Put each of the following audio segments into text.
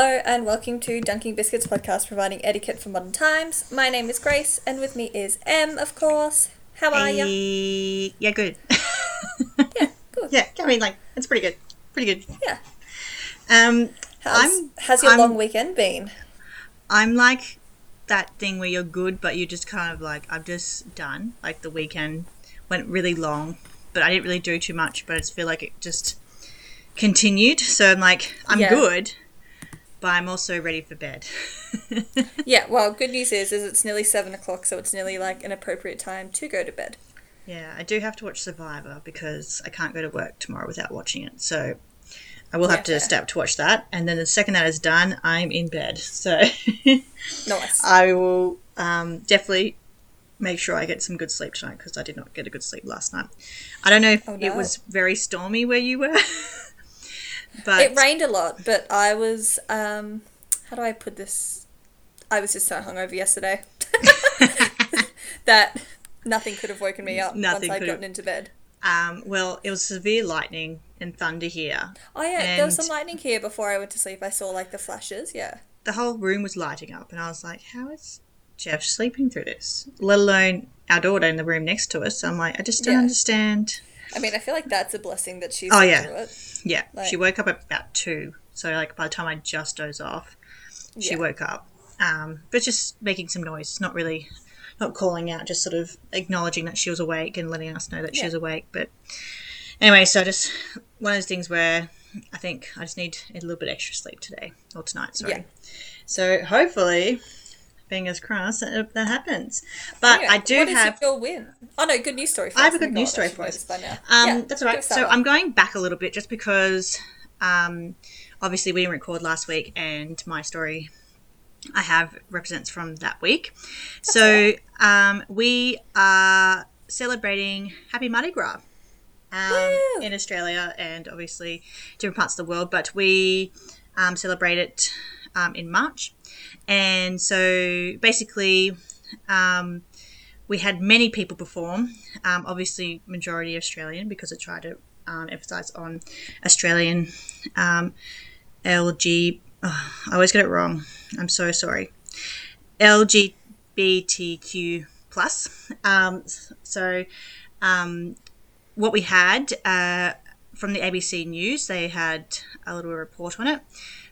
Hello and welcome to Dunking Biscuits podcast, providing etiquette for modern times. My name is Grace, and with me is Em, of course. How are you? Hey, yeah, good. Yeah, good. yeah, I mean, like, it's pretty good. Pretty good. Yeah. Um, How's, I'm- how's your I'm- long weekend been? I'm like that thing where you're good, but you're just kind of like, I'm just done. Like, the weekend went really long, but I didn't really do too much, but I just feel like it just continued. So I'm like, I'm Yeah. good, but I'm also ready for bed. Yeah. Well, good news is, is it's nearly seven o'clock, so it's nearly like an appropriate time to go to bed. Yeah, I do have to watch Survivor because I can't go to work tomorrow without watching it. So I will have Yeah, to fair. step to watch that. And then the second that is done, I'm in bed. So Nice. I will um, definitely make sure I get some good sleep tonight because I did not get a good sleep last night. I don't know if Oh, it was very stormy where you were, but it rained a lot, but I was um, how do I put this? I was just so hungover yesterday that nothing could have woken me up Nothing once I'd could have- gotten into bed. um, well, it was severe lightning and thunder here. Oh yeah, there was some lightning here before I went to sleep. I saw like the flashes. Yeah. the whole room was lighting up, and I was like, "How is Jeff sleeping through this?" Let alone our daughter in the room next to us. So I'm like, I just don't Yeah. understand. I mean, I feel like that's a blessing that she's Oh, yeah. Yeah, Like- she woke up at about two, so like by the time I just dozed off, she Yeah. woke up. Um, but just making some noise, not really, not calling out, just sort of acknowledging that she was awake and letting us know that she was awake. But anyway, so just one of those things where I think I just need a little bit extra sleep today or tonight. Sorry. Yeah. So hopefully, fingers crossed, that, that happens. But Anyway, I do what is have. your win? Oh no, good news story. For I have us. a good news story for us. by now. Um, Yeah, that's all right. So. I'm going back a little bit just because um, obviously we didn't record last week, and my story I have represents from that week. so um, we are celebrating Happy Mardi Gras. Um, in Australia and obviously different parts of the world, but we um, celebrate it um, in March. And so basically, um, we had many people perform. Um, obviously, majority Australian because I try to um, emphasize on Australian um, LG. oh, I always get it wrong. I'm so sorry. LGBTQ plus. Um, so, um, what we had uh, from the ABC News, they had a little report on it.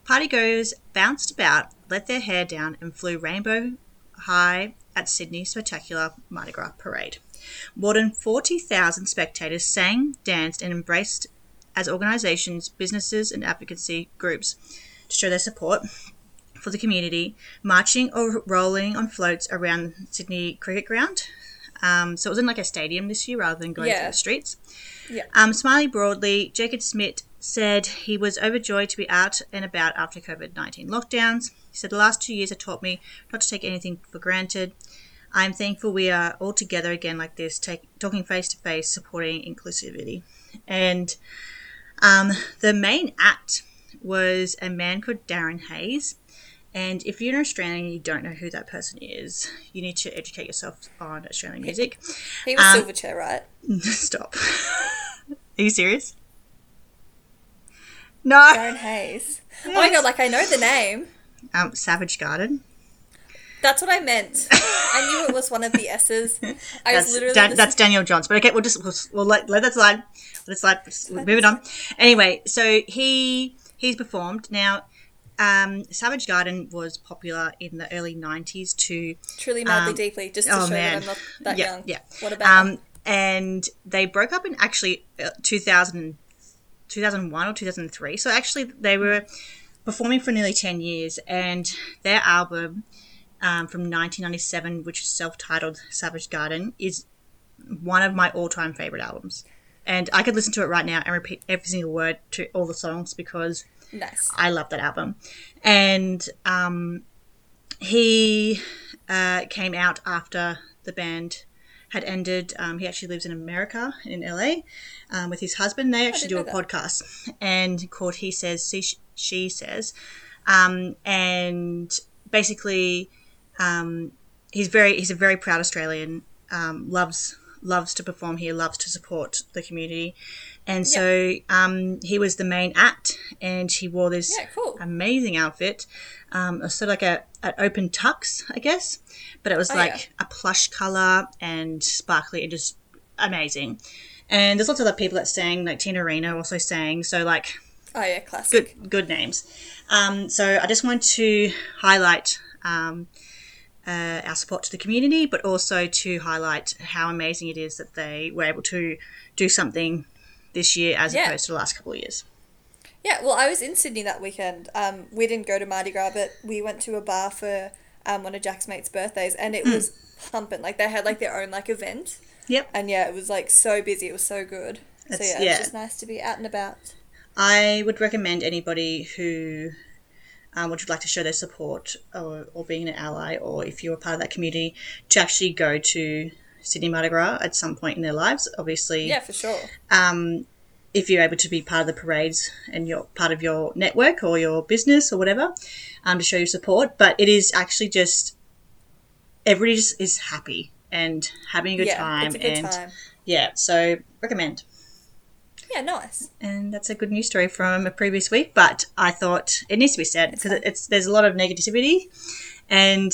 Party goers bounced about, let their hair down, and flew rainbow high at Sydney's spectacular Mardi Gras parade. More than 40,000 spectators sang, danced, and embraced as organisations, businesses, and advocacy groups to show their support for the community, marching or rolling on floats around Sydney Cricket Ground. Um, so it was in like a stadium this year rather than going Yeah. through the streets. Yeah. Um, Smiley broadly, Jacob Smith said he was overjoyed to be out and about after COVID 19 lockdowns. He said, The last two years have taught me not to take anything for granted. I'm thankful we are all together again like this, take, talking face to face, supporting inclusivity. And um, the main act was a man called Darren Hayes. And if you're an Australian and you don't know who that person is, you need to educate yourself on Australian music. He was um, Silverchair, right? Stop. Are you serious? No. Darren Hayes. Oh my Yes. god, like I know the name. Um, Savage Garden. That's what I meant. I knew it was one of the S's. I was That's, literally Dan- just- that's Daniel Johns. But okay, we'll just we'll, we'll let, let that slide. Let it slide. We'll move it on. Anyway, so he he's performed now. Um, Savage Garden was popular in the early '90s to truly madly um, deeply, just to oh, show man. that I'm not that Yeah, young. yeah. What about um, and they broke up in actually uh, 2000, 2001 or 2003. So actually, they were performing for nearly 10 years, and their album um, from 1997, which is self-titled Savage Garden, is one of my all-time favorite albums. And I could listen to it right now and repeat every single word to all the songs because nice? I love that album. And um, he uh, came out after the band had ended. Um, he actually lives in America, in LA, um, with his husband. They actually do a didn't podcast and called He Says, She, she Says. Um, and basically, um, he's very he's a very proud Australian. Um, loves loves to perform here, loves to support the community, And so um, he was the main act, and he wore this Yeah, cool. amazing outfit. Um, sort of like a an open tux, I guess, but it was Oh, like a plush color and sparkly and just amazing. And there's lots of other people that sang, like Tina Arena also sang. So like Oh yeah, classic. good good names. Um, so I just want to highlight um, uh, our support to the community, but also to highlight how amazing it is that they were able to do something this year as Yeah. opposed to the last couple of years. Yeah, well, I was in Sydney that weekend. Um, we didn't go to Mardi Gras, but we went to a bar for um, one of Jack's mates' birthdays, and it was pumping. Like they had like their own like event, Yep. and yeah, it was like so busy. It was so good. so yeah, yeah. it's just nice to be out and about. I would recommend anybody who um, would like to show their support or, or being an ally, or if you're a part of that community, to actually go to Sydney Mardi Gras at some point in their lives. Obviously, Yeah, for sure. um, if you're able to be part of the parades and you're part of your network or your business or whatever, um, to show your support. But it is actually just everybody just is happy and having a good yeah, time, it's a good and time. yeah, so recommend. Yeah, nice. And that's a good news story from a previous week, but I thought it needs to be said because fine. it's there's a lot of negativity, and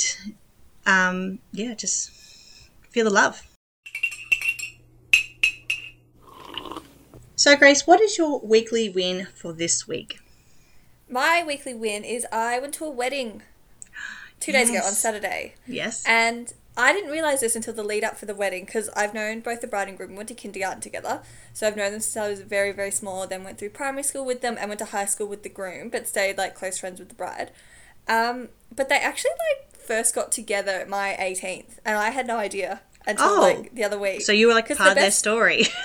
um, yeah, just feel the love. So, Grace, what is your weekly win for this week? My weekly win is I went to a wedding two days ago on Saturday. Yes. And I didn't realize this until the lead up for the wedding because I've known both the bride and groom. We went to kindergarten together, so I've known them since I was very, very small. Then went through primary school with them and went to high school with the groom, but stayed like close friends with the bride. Um, but they actually like first got together at my 18th, and I had no idea until Oh. like the other week. so you were like part the of their story.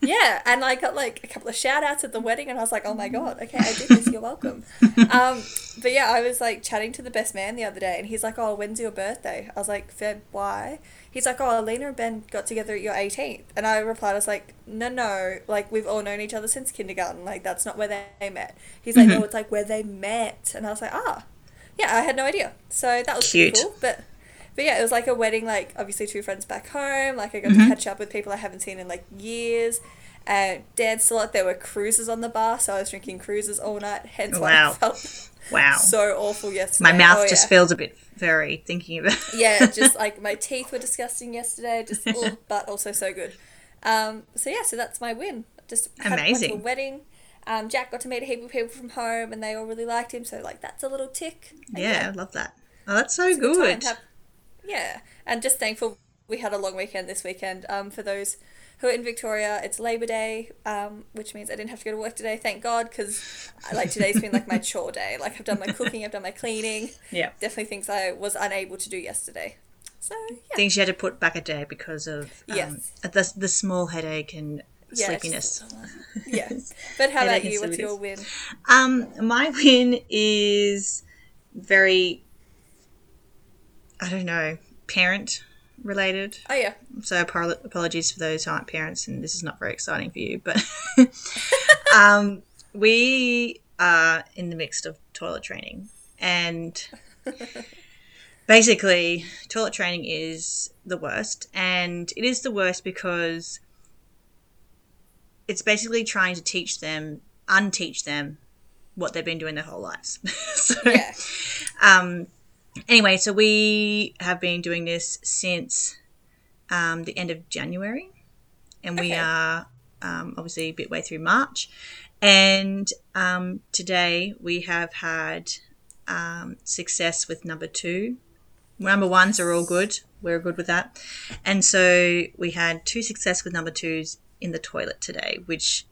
Yeah, and I got like a couple of shout outs at the wedding, and I was like, oh my god, okay, I did this, you're welcome. um, but yeah, I was like chatting to the best man the other day, and he's like, oh, when's your birthday? I was like, Feb, why? He's like, oh, Alina and Ben got together at your 18th. And I replied, I was like, no, no, like we've all known each other since kindergarten, like that's not where they met. He's like, no, it's like where they met. And I was like, ah, yeah, I had no idea. So that was Cute. cool, but. But yeah, it was like a wedding, like obviously two friends back home. Like I got Mm-hmm. to catch up with people I haven't seen in like years. And danced a lot. There were Cruisers on the bar, so I was drinking Cruisers all night. Hence why Wow. I felt wow. so awful yesterday. My mouth Oh, just yeah. feels a bit very thinking about. it. yeah, just like my teeth were disgusting yesterday. Just ugh, but also so good. Um, so yeah, so that's my win. Just had, went to a Amazing. wedding. Um, Jack got to meet a heap of people from home, and they all really liked him. So like that's a little tick. And yeah, I love that. Oh, that's so it's good. have- yeah, and just thankful we had a long weekend this weekend. Um, for those who are in Victoria, it's Labor Day, um, which means I didn't have to go to work today. Thank God, because like today's been like my chore day. Like I've done my cooking, I've done my cleaning. Yeah. Definitely things I was unable to do yesterday. So yeah, Things you had to put back a day because of um, Yes. the, the small headache and it's sleepiness. yeah. But how about you? What's your win? Um, my win is very, I don't know, parent related. Oh yeah, So apol- apologies for those who aren't parents, and this is not very exciting for you, but um, we are in the midst of toilet training, and basically, toilet training is the worst, and it is the worst because it's basically trying to teach them, unteach them what they've been doing their whole lives. so, yeah, um, anyway, so we have been doing this since um, the end of January, and we are um, obviously a bit way through March. And um, today we have had um, success with number two. Number ones are all good. We're good with that. And so we had two success with number twos in the toilet today, which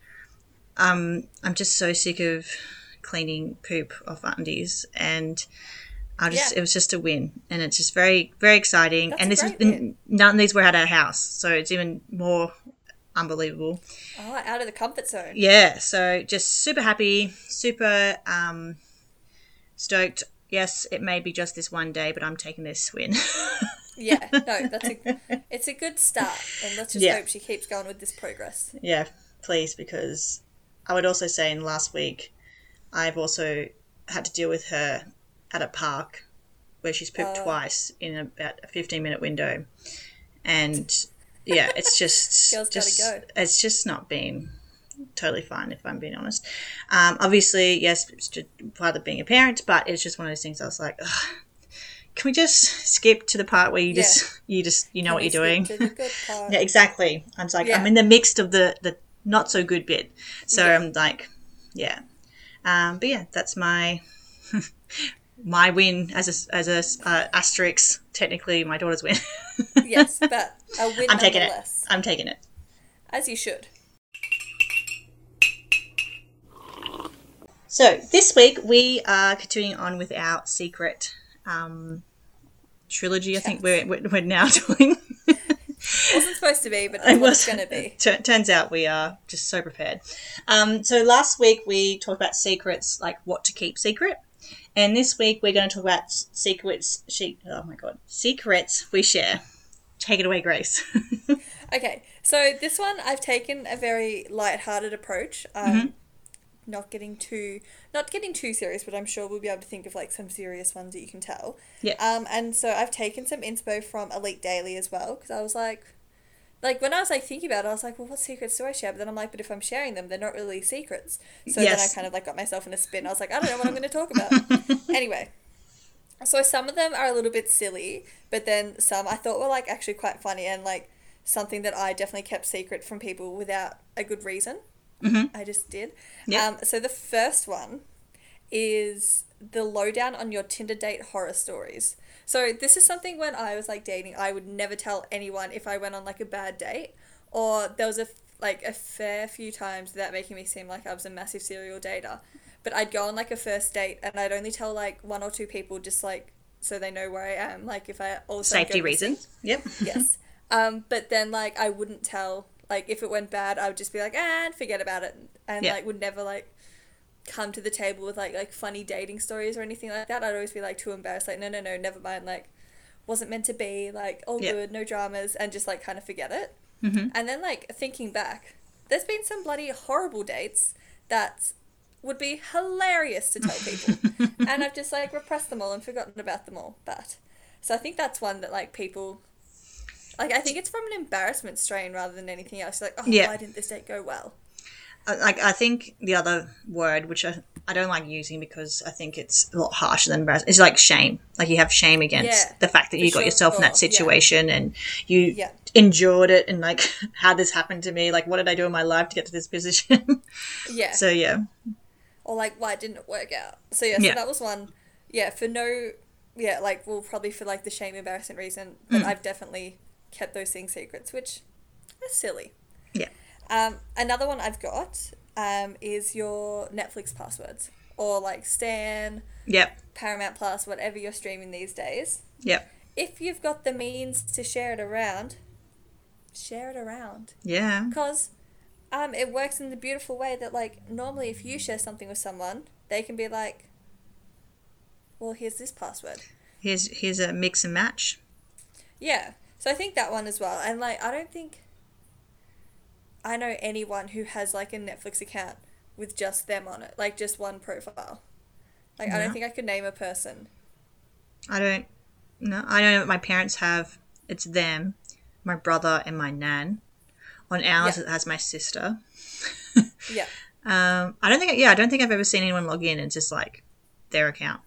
um, I'm just so sick of cleaning poop off undies and I just Yeah. it was just a win and it's just very very exciting That's and this win. none of these were at our house so it's even more unbelievable oh, out of the comfort zone. yeah so just super happy super um stoked yes it may be just this one day but i'm taking this win Yeah, no, that's a it's a good start, and let's just Yeah. hope she keeps going with this progress. yeah please because i would also say in last week i've also had to deal with her at a park where she's pooped Oh. twice in about a 15 minute window and yeah it's just Girls gotta just go. it's just not been totally fine if I'm being honest. Um, obviously, yes, it's just part of being a parent, but it's just one of those things. I was like, Ugh, can we just skip to the part where you Yeah. just you just you know Can what you're doing? to the good part? Yeah, exactly. I'm like Yeah. I'm in the midst of the the not so good bit, so Yeah. I'm like, yeah. Um, but yeah, that's my my win as a as a uh, asterisk. Technically, my daughter's win. yes, but a win I'm taking it. I'm taking it. as you should. So this week we are continuing on with our secret um, trilogy. I think we're, we're we're now doing. Wasn't supposed to be, but It was gonna be. Tur- turns out we are just so prepared. Um, so last week we talked about secrets, like what to keep secret, and this week we're going to talk about secrets. She, oh my god, secrets we share. Take it away, Grace. Okay, so this one I've taken a very light-hearted approach. Um, Mm-hmm. Not getting too, not getting too serious, but I'm sure we'll be able to think of like some serious ones that you can tell. Yeah. Um, and so I've taken some inspo from Elite Daily as well because I was like, like when I was like thinking about it, I was like, well, what secrets do I share? But then I'm like, but if I'm sharing them, they're not really secrets. So then I kind of like got myself in a spin. I was like, I don't know what I'm going to talk about. anyway, so some of them are a little bit silly, but then some I thought were like actually quite funny and like something that I definitely kept secret from people without a good reason. Mhm. I just did. Yep. Um, so the first one is the lowdown on your Tinder date horror stories. So this is something when I was like dating, I would never tell anyone if I went on like a bad date, or there was a f- like a fair few times without making me seem like I was a massive serial dater. But I'd go on like a first date and I'd only tell like one or two people just like so they know where I am. Like if I also Safety reasons. Yep. yes. Um, but then like I wouldn't tell like if it went bad, I would just be like, "Ah, and forget about it, and Yeah. like would never like come to the table with like like funny dating stories or anything like that. I'd always be like too embarrassed, like no no no, never mind, like wasn't meant to be, like all Yeah. good, no dramas, and just like kind of forget it. Mhm. And then like thinking back, there's been some bloody horrible dates that would be hilarious to tell people, and I've just like repressed them all and forgotten about them all. But so I think that's one that like people. Like I think it's from an embarrassment strain rather than anything else. Like, oh, Yeah. why didn't this date go well? Like I think the other word, which I, I don't like using because I think it's a lot harsher than embarrassment, is like shame. Like you have shame against Yeah, the fact that you got yourself in that sure, yeah. situation and you endured it and like how this happened to me. Like what did I do in my life to get to this position? Yeah. so yeah, or like why didn't it work out so yeah so that was one yeah for no yeah like well probably for like the shame embarrassment reason but Mm. i've definitely kept those things secrets which is silly. Yeah. um, another one i've got um, is your netflix passwords or like stan yep, paramount plus whatever you're streaming these days. Yep, if you've got the means to share it around share it around. Yeah, because um, it works in the beautiful way that like normally if you share something with someone they can be like well here's this password. Here's here's a mix and match. yeah so i think that one as well and like i don't think i know anyone who has like a netflix account with just them on it like just one profile like i don't think i could name a person I don't no, I know my parents have. It's them, my brother, and my nan. On ours, Yeah. it has my sister. yeah Um, I don't think, yeah, I don't think I've ever seen anyone log in and just like their account.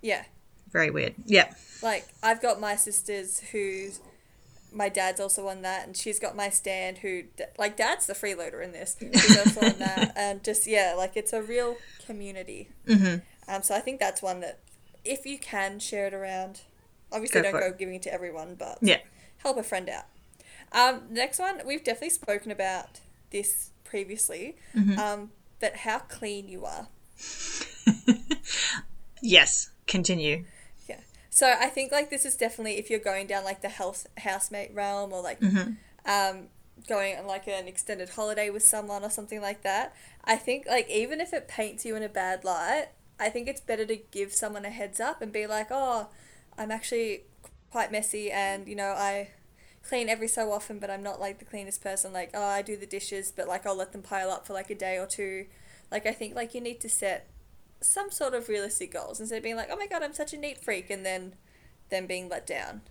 yeah Very weird. Yeah, like I've got my sisters who's my dad's also on that, and she's got my stand who like dad's the freeloader in this. He's also on that, and just yeah, like it's a real community. Mhm. Um, so I think that's one that if you can share it around, obviously Go don't go giving it to everyone, but yeah, help a friend out. Um, next one we've definitely spoken about this previously, Mm-hmm. um, but how clean you are. yes. Continue. So I think like this is definitely if you're going down like the health housemate realm or like um going on like an extended holiday with someone or something like that. I think like even if it paints you in a bad light, I think it's better to give someone a heads up and be like, "Oh, I'm actually quite messy and you know, I clean every so often, but I'm not like the cleanest person. Like, oh, I do the dishes, but like I'll let them pile up for like a day or two. Like I think like you need to set some sort of realistic goals instead of being like, "Oh my god, I'm such a neat freak," and then then being let down.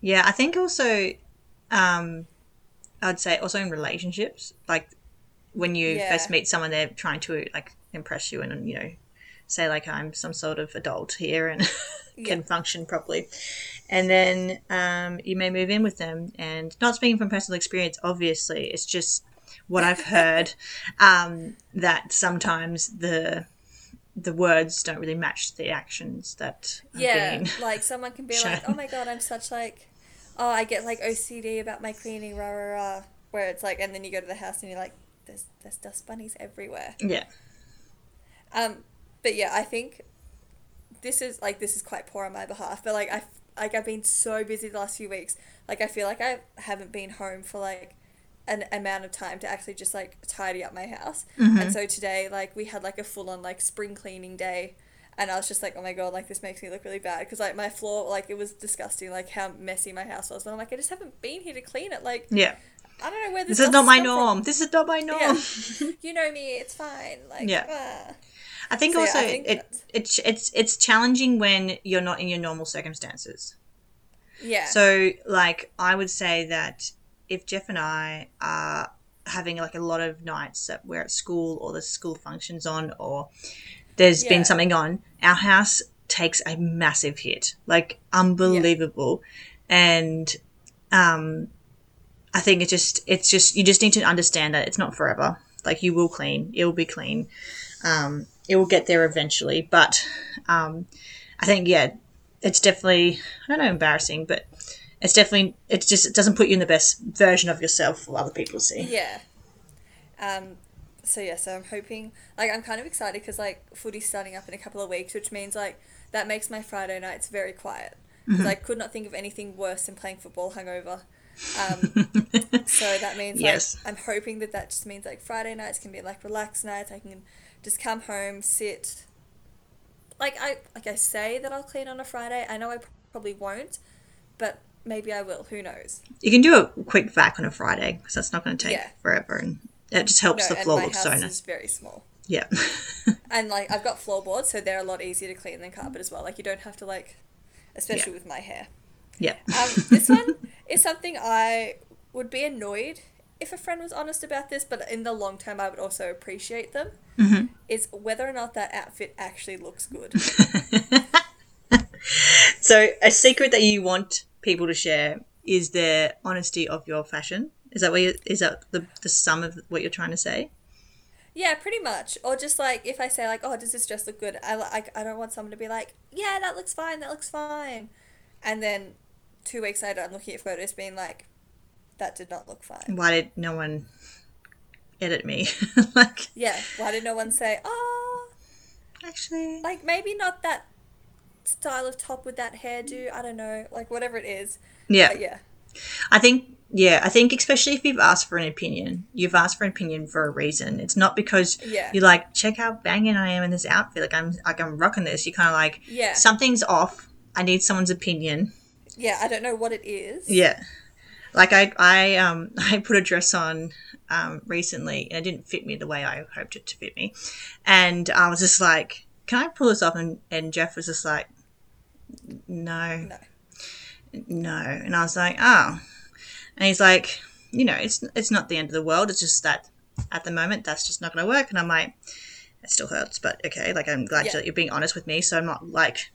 Yeah, I think also, um, I'd say also in relationships, like when you Yeah. first meet someone, they're trying to like impress you and you know say like I'm some sort of adult here and can Yeah. function properly. And then um, you may move in with them. And not speaking from personal experience, obviously, it's just what I've heard um, that sometimes the the words don't really match the actions that Yeah, being like someone can be Sure. like, "Oh my god, I'm such like, oh, I get like OCD about my cleaning, rah rah rah." Where it's like, and then you go to the house and you're like, "There's there's dust bunnies everywhere." yeah Um, but yeah, I think this is like this is quite poor on my behalf. But like I like I've been so busy the last few weeks. Like I feel like I haven't been home for like an amount of time to actually just like tidy up my house. And so today, like we had like a full on like spring cleaning day. And I was just like, oh my god, like this makes me look really bad because like my floor, like it was disgusting, like how messy my house was. And I'm like, I just haven't been here to clean it. Like yeah. I don't know where this. This is not my come from. norm. This is not my norm. Yeah, you know me. It's fine. Like Yeah. ah. I think So, yeah, also I think it, it's it's it's challenging when you're not in your normal circumstances. yeah. So like I would say that if Jeff and I are having like a lot of nights that we're at school or the school functions on or there's Yeah. been something on, our house takes a massive hit. Like unbelievable. And um I think it's just it's just you just need to understand that it's not forever. Like you will clean, it will be clean. Um it will get there eventually, but um I think yeah, it's definitely I don't know embarrassing, but it's definitely it's just it doesn't put you in the best version of yourself for other people to see. Yeah. Um, so yeah, so I'm hoping like I'm kind of excited because like footy's starting up in a couple of weeks, which means like that makes my Friday nights very quiet because I could not think of anything worse than playing football hungover. Um, so that means like Yes. I'm hoping that that just means like Friday nights can be like relaxed nights. I can just come home, sit. Like I like I say that I'll clean on a Friday. I know I probably won't, but maybe I will. Who knows? You can do a quick vac on a Friday because that's not going to take Yeah. forever, and it just helps no, the floor look so nice. very small. Yeah, And like I've got floorboards, so they're a lot easier to clean than carpet as well. Like you don't have to like, especially with my hair. yeah. Um, this one is something I would be annoyed if a friend was honest about this, but in the long term, I would also appreciate them. Mm-hmm. Is whether or not that outfit actually looks good. so a secret that you want people to share is their honesty of your fashion. Is that what you, is that the the sum of what you're trying to say? yeah, pretty much. Or just like if I say like, "Oh, does this dress look good?" I like I don't want someone to be like, "Yeah, that looks fine. That looks fine," and then two weeks later, I'm looking at photos, being like, "That did not look fine." Why did no one edit me? like, Yeah, why did no one say, "Oh, actually, like maybe not that style of top with that hairdo. I don't know, like whatever it is. yeah. But yeah, I think yeah, I think especially if you've asked for an opinion, you've asked for an opinion for a reason. It's not because Yeah. you're like, check how banging I am in this outfit. Like I'm like I'm rocking this. You're kind of like, Yeah. something's off. I need someone's opinion. yeah. I don't know what it is. Yeah, like I I um I put a dress on um recently and it didn't fit me the way I hoped it to fit me, and I was just like, can I pull this off? And and Jeff was just like, no, No. no, and I was like, oh, and he's like, you know, it's it's not the end of the world. It's just that at the moment that's just not going to work. And I'm like, it still hurts, but okay. Like I'm glad Yeah. that you're being honest with me, so I'm not like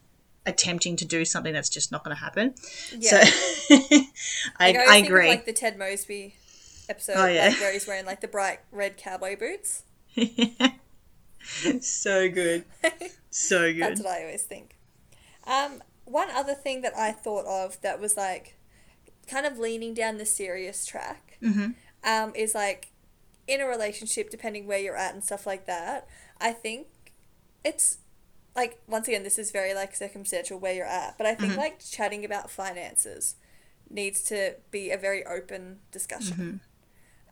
attempting to do something that's just not going to happen. Yeah. So I, Like, I, always think of, agree. like the Ted Mosby episode, Oh, yeah. where he's wearing like the bright red cowboy boots. so good, so good. That's what I always think. Um, one other thing that I thought of that was like kind of leaning down the serious track Mhm. um, is like in a relationship, depending where you're at and stuff like that. I think it's like once again, this is very like circumstantial where you're at, but I think like chatting about finances needs to be a very open discussion.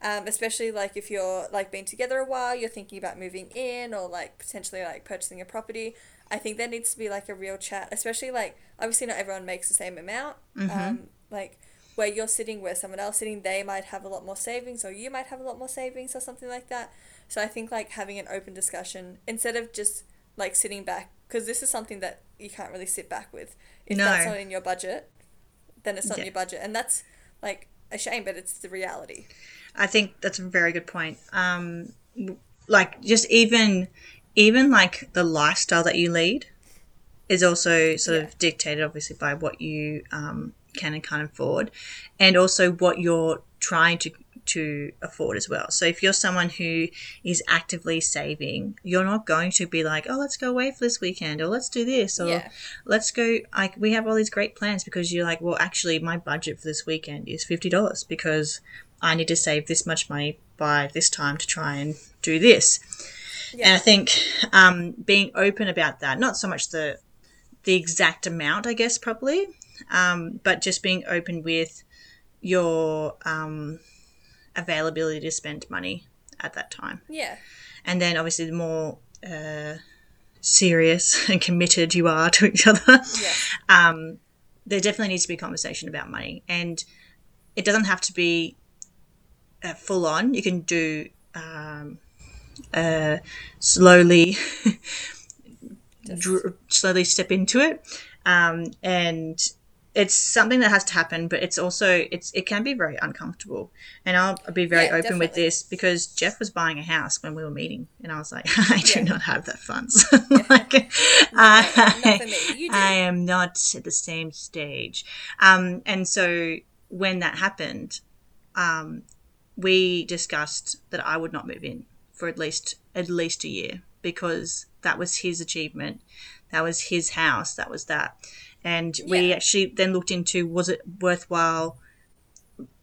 Um, especially like if you're like been together a while, you're thinking about moving in or like potentially like purchasing a property. I think there needs to be like a real chat, especially like obviously not everyone makes the same amount. Um, like where you're sitting, where someone else sitting, they might have a lot more savings, or you might have a lot more savings, or something like that. So I think like having an open discussion instead of just like sitting back, because this is something that you can't really sit back with. If No. that's not in your budget, then it's not in your budget, and that's like a shame, but it's the reality. I think that's a very good point. Um, like just even even like the lifestyle that you lead is also sort Yeah. of dictated obviously by what you um, can and can't afford and also what you're trying to to afford as well so if you're someone who is actively saving you're not going to be like oh let's go away for this weekend or let's do this or Yeah. let's go like we have all these great plans because you're like well actually my budget for this weekend is $50 because i need to save this much money by this time to try and do this Yeah. and I think um, being open about that, not so much the the exact amount, I guess, probably, um, but just being open with your um, availability to spend money at that time. Yeah. And then obviously the more uh, serious and committed you are to each other, Yeah. um, there definitely needs to be conversation about money. And it doesn't have to be uh, full on. You can do um, uh, slowly, dr- slowly step into it. Um, and it's something that has to happen, but it's also it's it can be very uncomfortable. And I'll be very Yeah, open with this because Jeff was buying a house when we were meeting, and I was like, I do Yeah. not have that funds. like, I, not for me. You do. I am not at the same stage. Um, and so when that happened, um, we discussed that I would not move in for at least at least a year because that was his achievement, that was his house, that was that, and we Yeah. actually then looked into was it worthwhile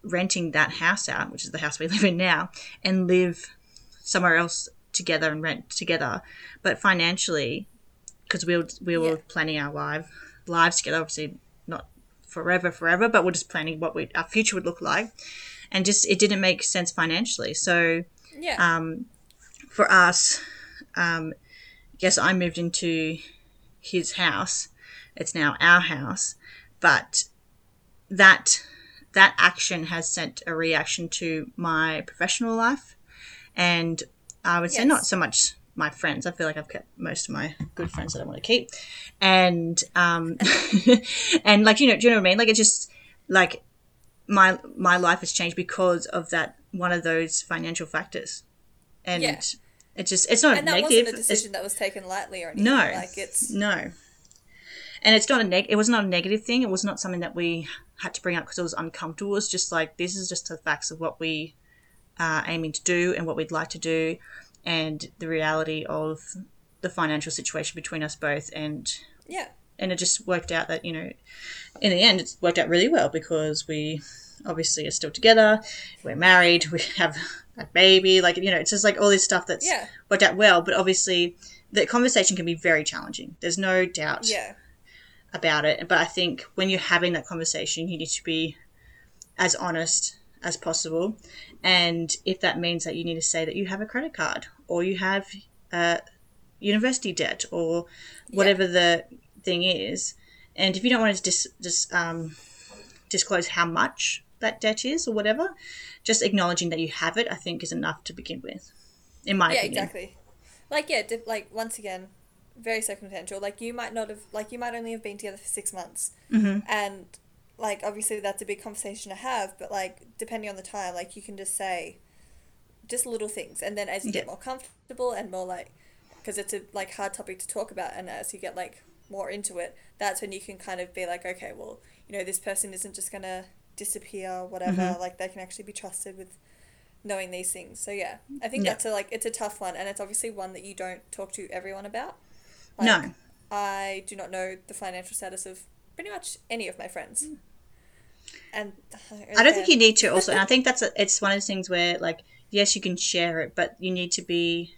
renting that house out, which is the house we live in now, and live somewhere else together and rent together, but financially, because we were, we were Yeah. planning our live lives together, obviously not forever, forever, but we're just planning what we our future would look like, and just it didn't make sense financially. So Yeah. um, for us, um, yes, I moved into his house. It's now our house, but that that action has sent a reaction to my professional life, and I would say not so much my friends. I feel like I've kept most of my good friends that I want to keep, and um, and like you know, do you know what I mean? Like it's just like my my life has changed because of that one of those financial factors, and Yeah. it just it's not and that negative. wasn't a It's- decision that was taken lightly or anything. no, Like it's no, and it's not a neg. It was not a negative thing. It was not something that we had to bring up because it was uncomfortable. It was just like this is just the facts of what we are aiming to do and what we'd like to do, and the reality of the financial situation between us both. And yeah. and it just worked out that you know, in the end, it's worked out really well because we obviously are still together. We're married. We have a baby. Like you know, it's just like all this stuff that's Yeah. worked out well. But obviously, the conversation can be very challenging. There's no doubt Yeah. about it. But I think when you're having that conversation, you need to be as honest as possible. And if that means that you need to say that you have a credit card or you have uh, university debt or whatever the thing is, and if you don't want to dis- just um, disclose how much that debt is or whatever, just acknowledging that you have it, I think, is enough to begin with. In my Yeah, opinion. exactly. Like yeah, like once again, very circumstantial. Like you might not have, like you might only have been together for six months, Mhm. and like obviously that's a big conversation to have. But like depending on the time, like you can just say, just little things, and then as you Yeah. get more comfortable and more like, because it's a like hard topic to talk about, and as you get like more into it, that's when you can kind of be like, okay, well, you know, this person isn't just gonna disappear, whatever. Mm-hmm. Like they can actually be trusted with knowing these things. So yeah, I think Yeah. that's a like it's a tough one, and it's obviously one that you don't talk to everyone about. No. I do not know the financial status of pretty much any of my friends. And I don't think you need to also, and I think that's a, it's one of those things where like yes, you can share it, but you need to be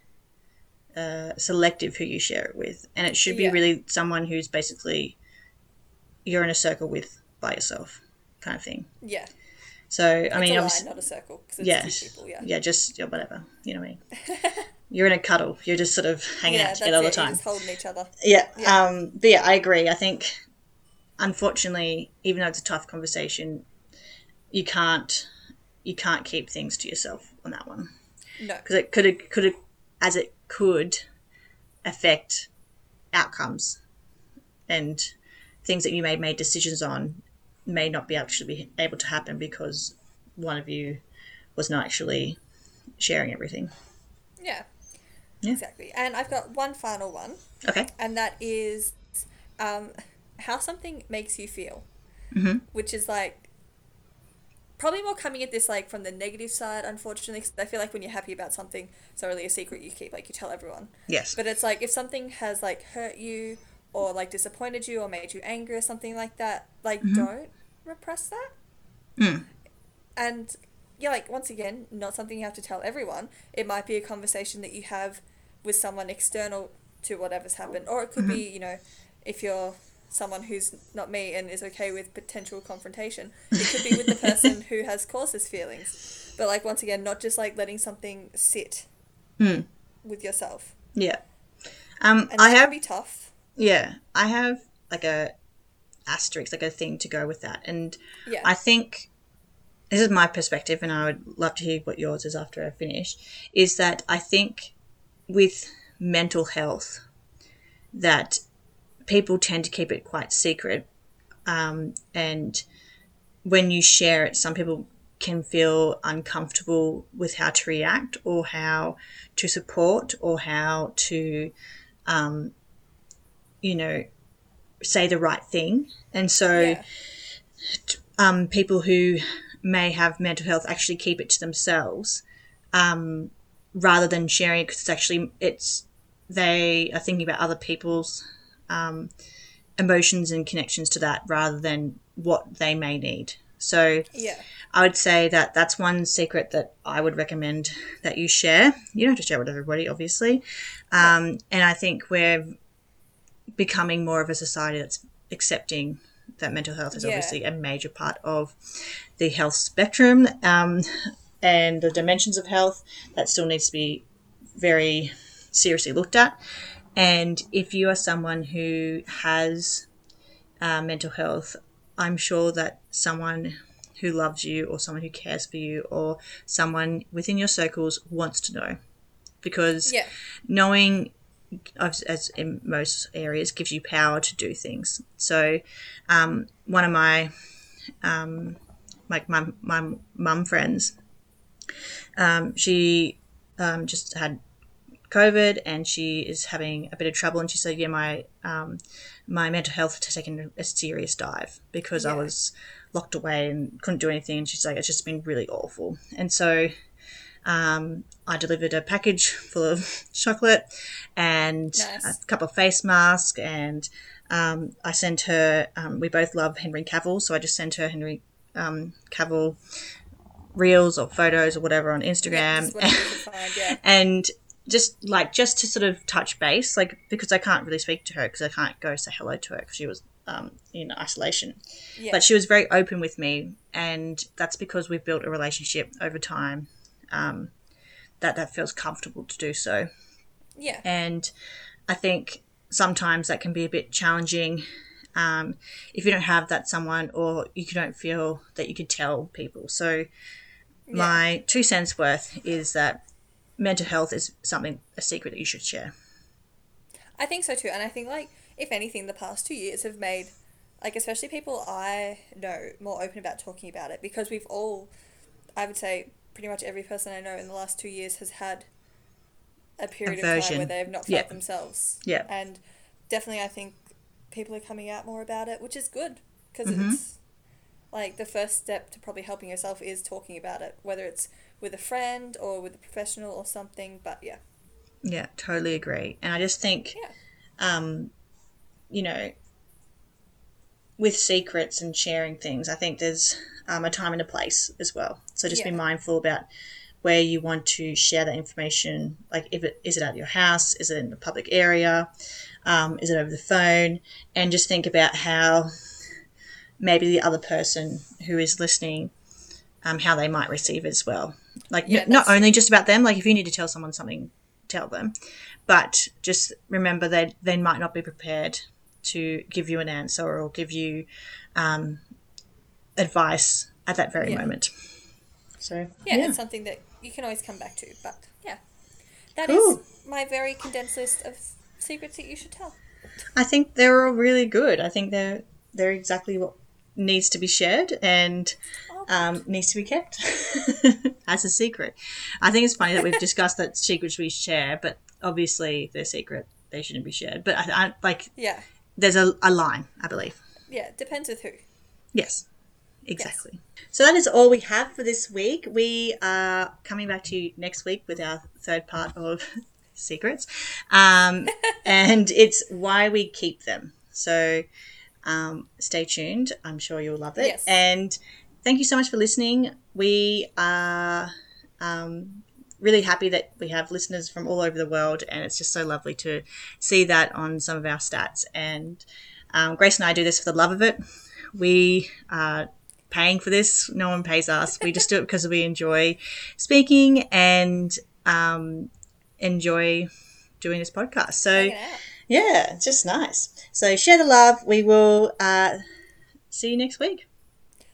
uh, selective who you share it with, and it should be Yeah. really someone who's basically you're in a circle with by yourself, kind of thing. Yeah, So I it's mean, a obviously, line, not a circle, because it's yeah, people. Yeah, yeah, just yeah, whatever, you know what I mean. You're in a cuddle. You're just sort of hanging yeah, out together all the time. just holding each other. Yeah. Yeah. Um, but yeah, I agree. I think, unfortunately, even though it's a tough conversation, you can't you can't keep things to yourself on that one No, because it could could as it could affect outcomes and things that you may made decisions on may not be actually be able to happen because one of you was not actually sharing everything. Yeah. Yeah. Exactly. And I've got one final one, Okay. and that is um, how something makes you feel, Mm-hmm. which is like probably more coming at this like from the negative side, unfortunately. 'cause I feel like when you're happy about something, it's not really a secret you keep, like you tell everyone. Yes. But it's like if something has like hurt you or like disappointed you or made you angry or something like that, like don't repress that. Mm. And yeah, like once again, not something you have to tell everyone. It might be a conversation that you have with someone external to whatever's happened, or it could be you know, if you're someone who's not me and is okay with potential confrontation, it could be with the person who has caused this feelings. But like once again, not just like letting something sit Mm. with yourself. Yeah. Um, And I have be tough. Yeah, I have like a asterisk, like a thing to go with that, and Yeah. I think this is my perspective, and I would love to hear what yours is after I finish. Is that I think with mental health that people tend to keep it quite secret, um, and when you share it, some people can feel uncomfortable with how to react or how to support or how to um, you know, say the right thing. And so yeah. um, people who may have mental health actually keep it to themselves um, rather than sharing it because it's actually, it's, they are thinking about other people's um, emotions and connections to that rather than what they may need. So Yeah. I would say that that's one secret that I would recommend that you share. You don't have to share with everybody, obviously. Um, and I think we're becoming more of a society that's accepting that mental health is Yeah. obviously a major part of the health spectrum um, and the dimensions of health that still needs to be very seriously looked at. And if you are someone who has uh, mental health, I'm sure that someone who loves you or someone who cares for you or someone within your circles wants to know because Yeah. knowing as as in most areas gives you power to do things so um, one of my um, like my my mum friends um, she um, just had COVID and she is having a bit of trouble. And she said, "Yeah, my um, my mental health has taken a serious dive because I was locked away and couldn't do anything." And she's like, "It's just been really awful." And so um, I delivered a package full of chocolate and Nice. a couple of face masks and. Um, I sent her. Um, we both love Henry Cavill, so I just sent her Henry um, Cavill reels or photos or whatever on Yeah, Instagram just whatever you can find, yeah. and just like just to sort of touch base like because i can't really speak to her because i can't go say hello to her because she was um, in isolation Yeah. but she was very open with me and that's because we've built a relationship over time um, that that feels comfortable to do so yeah. and I think sometimes that can be a bit challenging um, if you don't have that someone or you don't feel that you could tell people. So my two cents worth is that mental health is something a secret that you should share. I think so too, and I think like if anything, the past two years have made like especially people I know more open about talking about it because we've all, I would say, pretty much every person I know in the last two years has had a period of time where they have not felt themselves. Yeah. and definitely I think people are coming out more about it, which is good because Mhm. it's like the first step to probably helping yourself is talking about it, whether it's with a friend or with a professional or something. But yeah, Yeah, totally agree. And I just think, Yeah. um, you know, with secrets and sharing things, I think there's um, a time and a place as well. So just be mindful about where you want to share that information. Like, if it is it at your house, is it in a public area, um, is it over the phone, and just think about how maybe the other person who is listening, um, how they might receive it as well. Like, Yeah, not only just about them. Like, if you need to tell someone something, tell them, but just remember that they might not be prepared to give you an answer or give you um, advice at that very Yeah. moment. So yeah, yeah, it's something that you can always come back to. But yeah, that is Cool. my very condensed list of secrets that you should tell. I think they're all really good. I think they're they're exactly what needs to be shared, and um, needs to be kept as a secret. I think it's funny that we've discussed that secrets we share, but obviously they're secret, they shouldn't be shared. But I, I like Yeah. There's a, a line, I believe. Yeah. Depends with who. Yes, exactly. So that is all we have for this week. We are coming back to you next week with our third part of secrets, um, and it's why we keep them. So um, stay tuned. I'm sure you'll love it. Yes. And thank you so much for listening. We are. Um, Really happy that we have listeners from all over the world, and it's just so lovely to see that on some of our stats. And um, Grace and I do this for the love of it. We are paying for this. No one pays us. We just do it because we enjoy speaking and um, enjoy doing this podcast. So yeah, it's just nice. So share the love. We will uh, see you next week.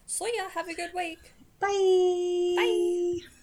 So yeah, have a good week. Bye. Bye.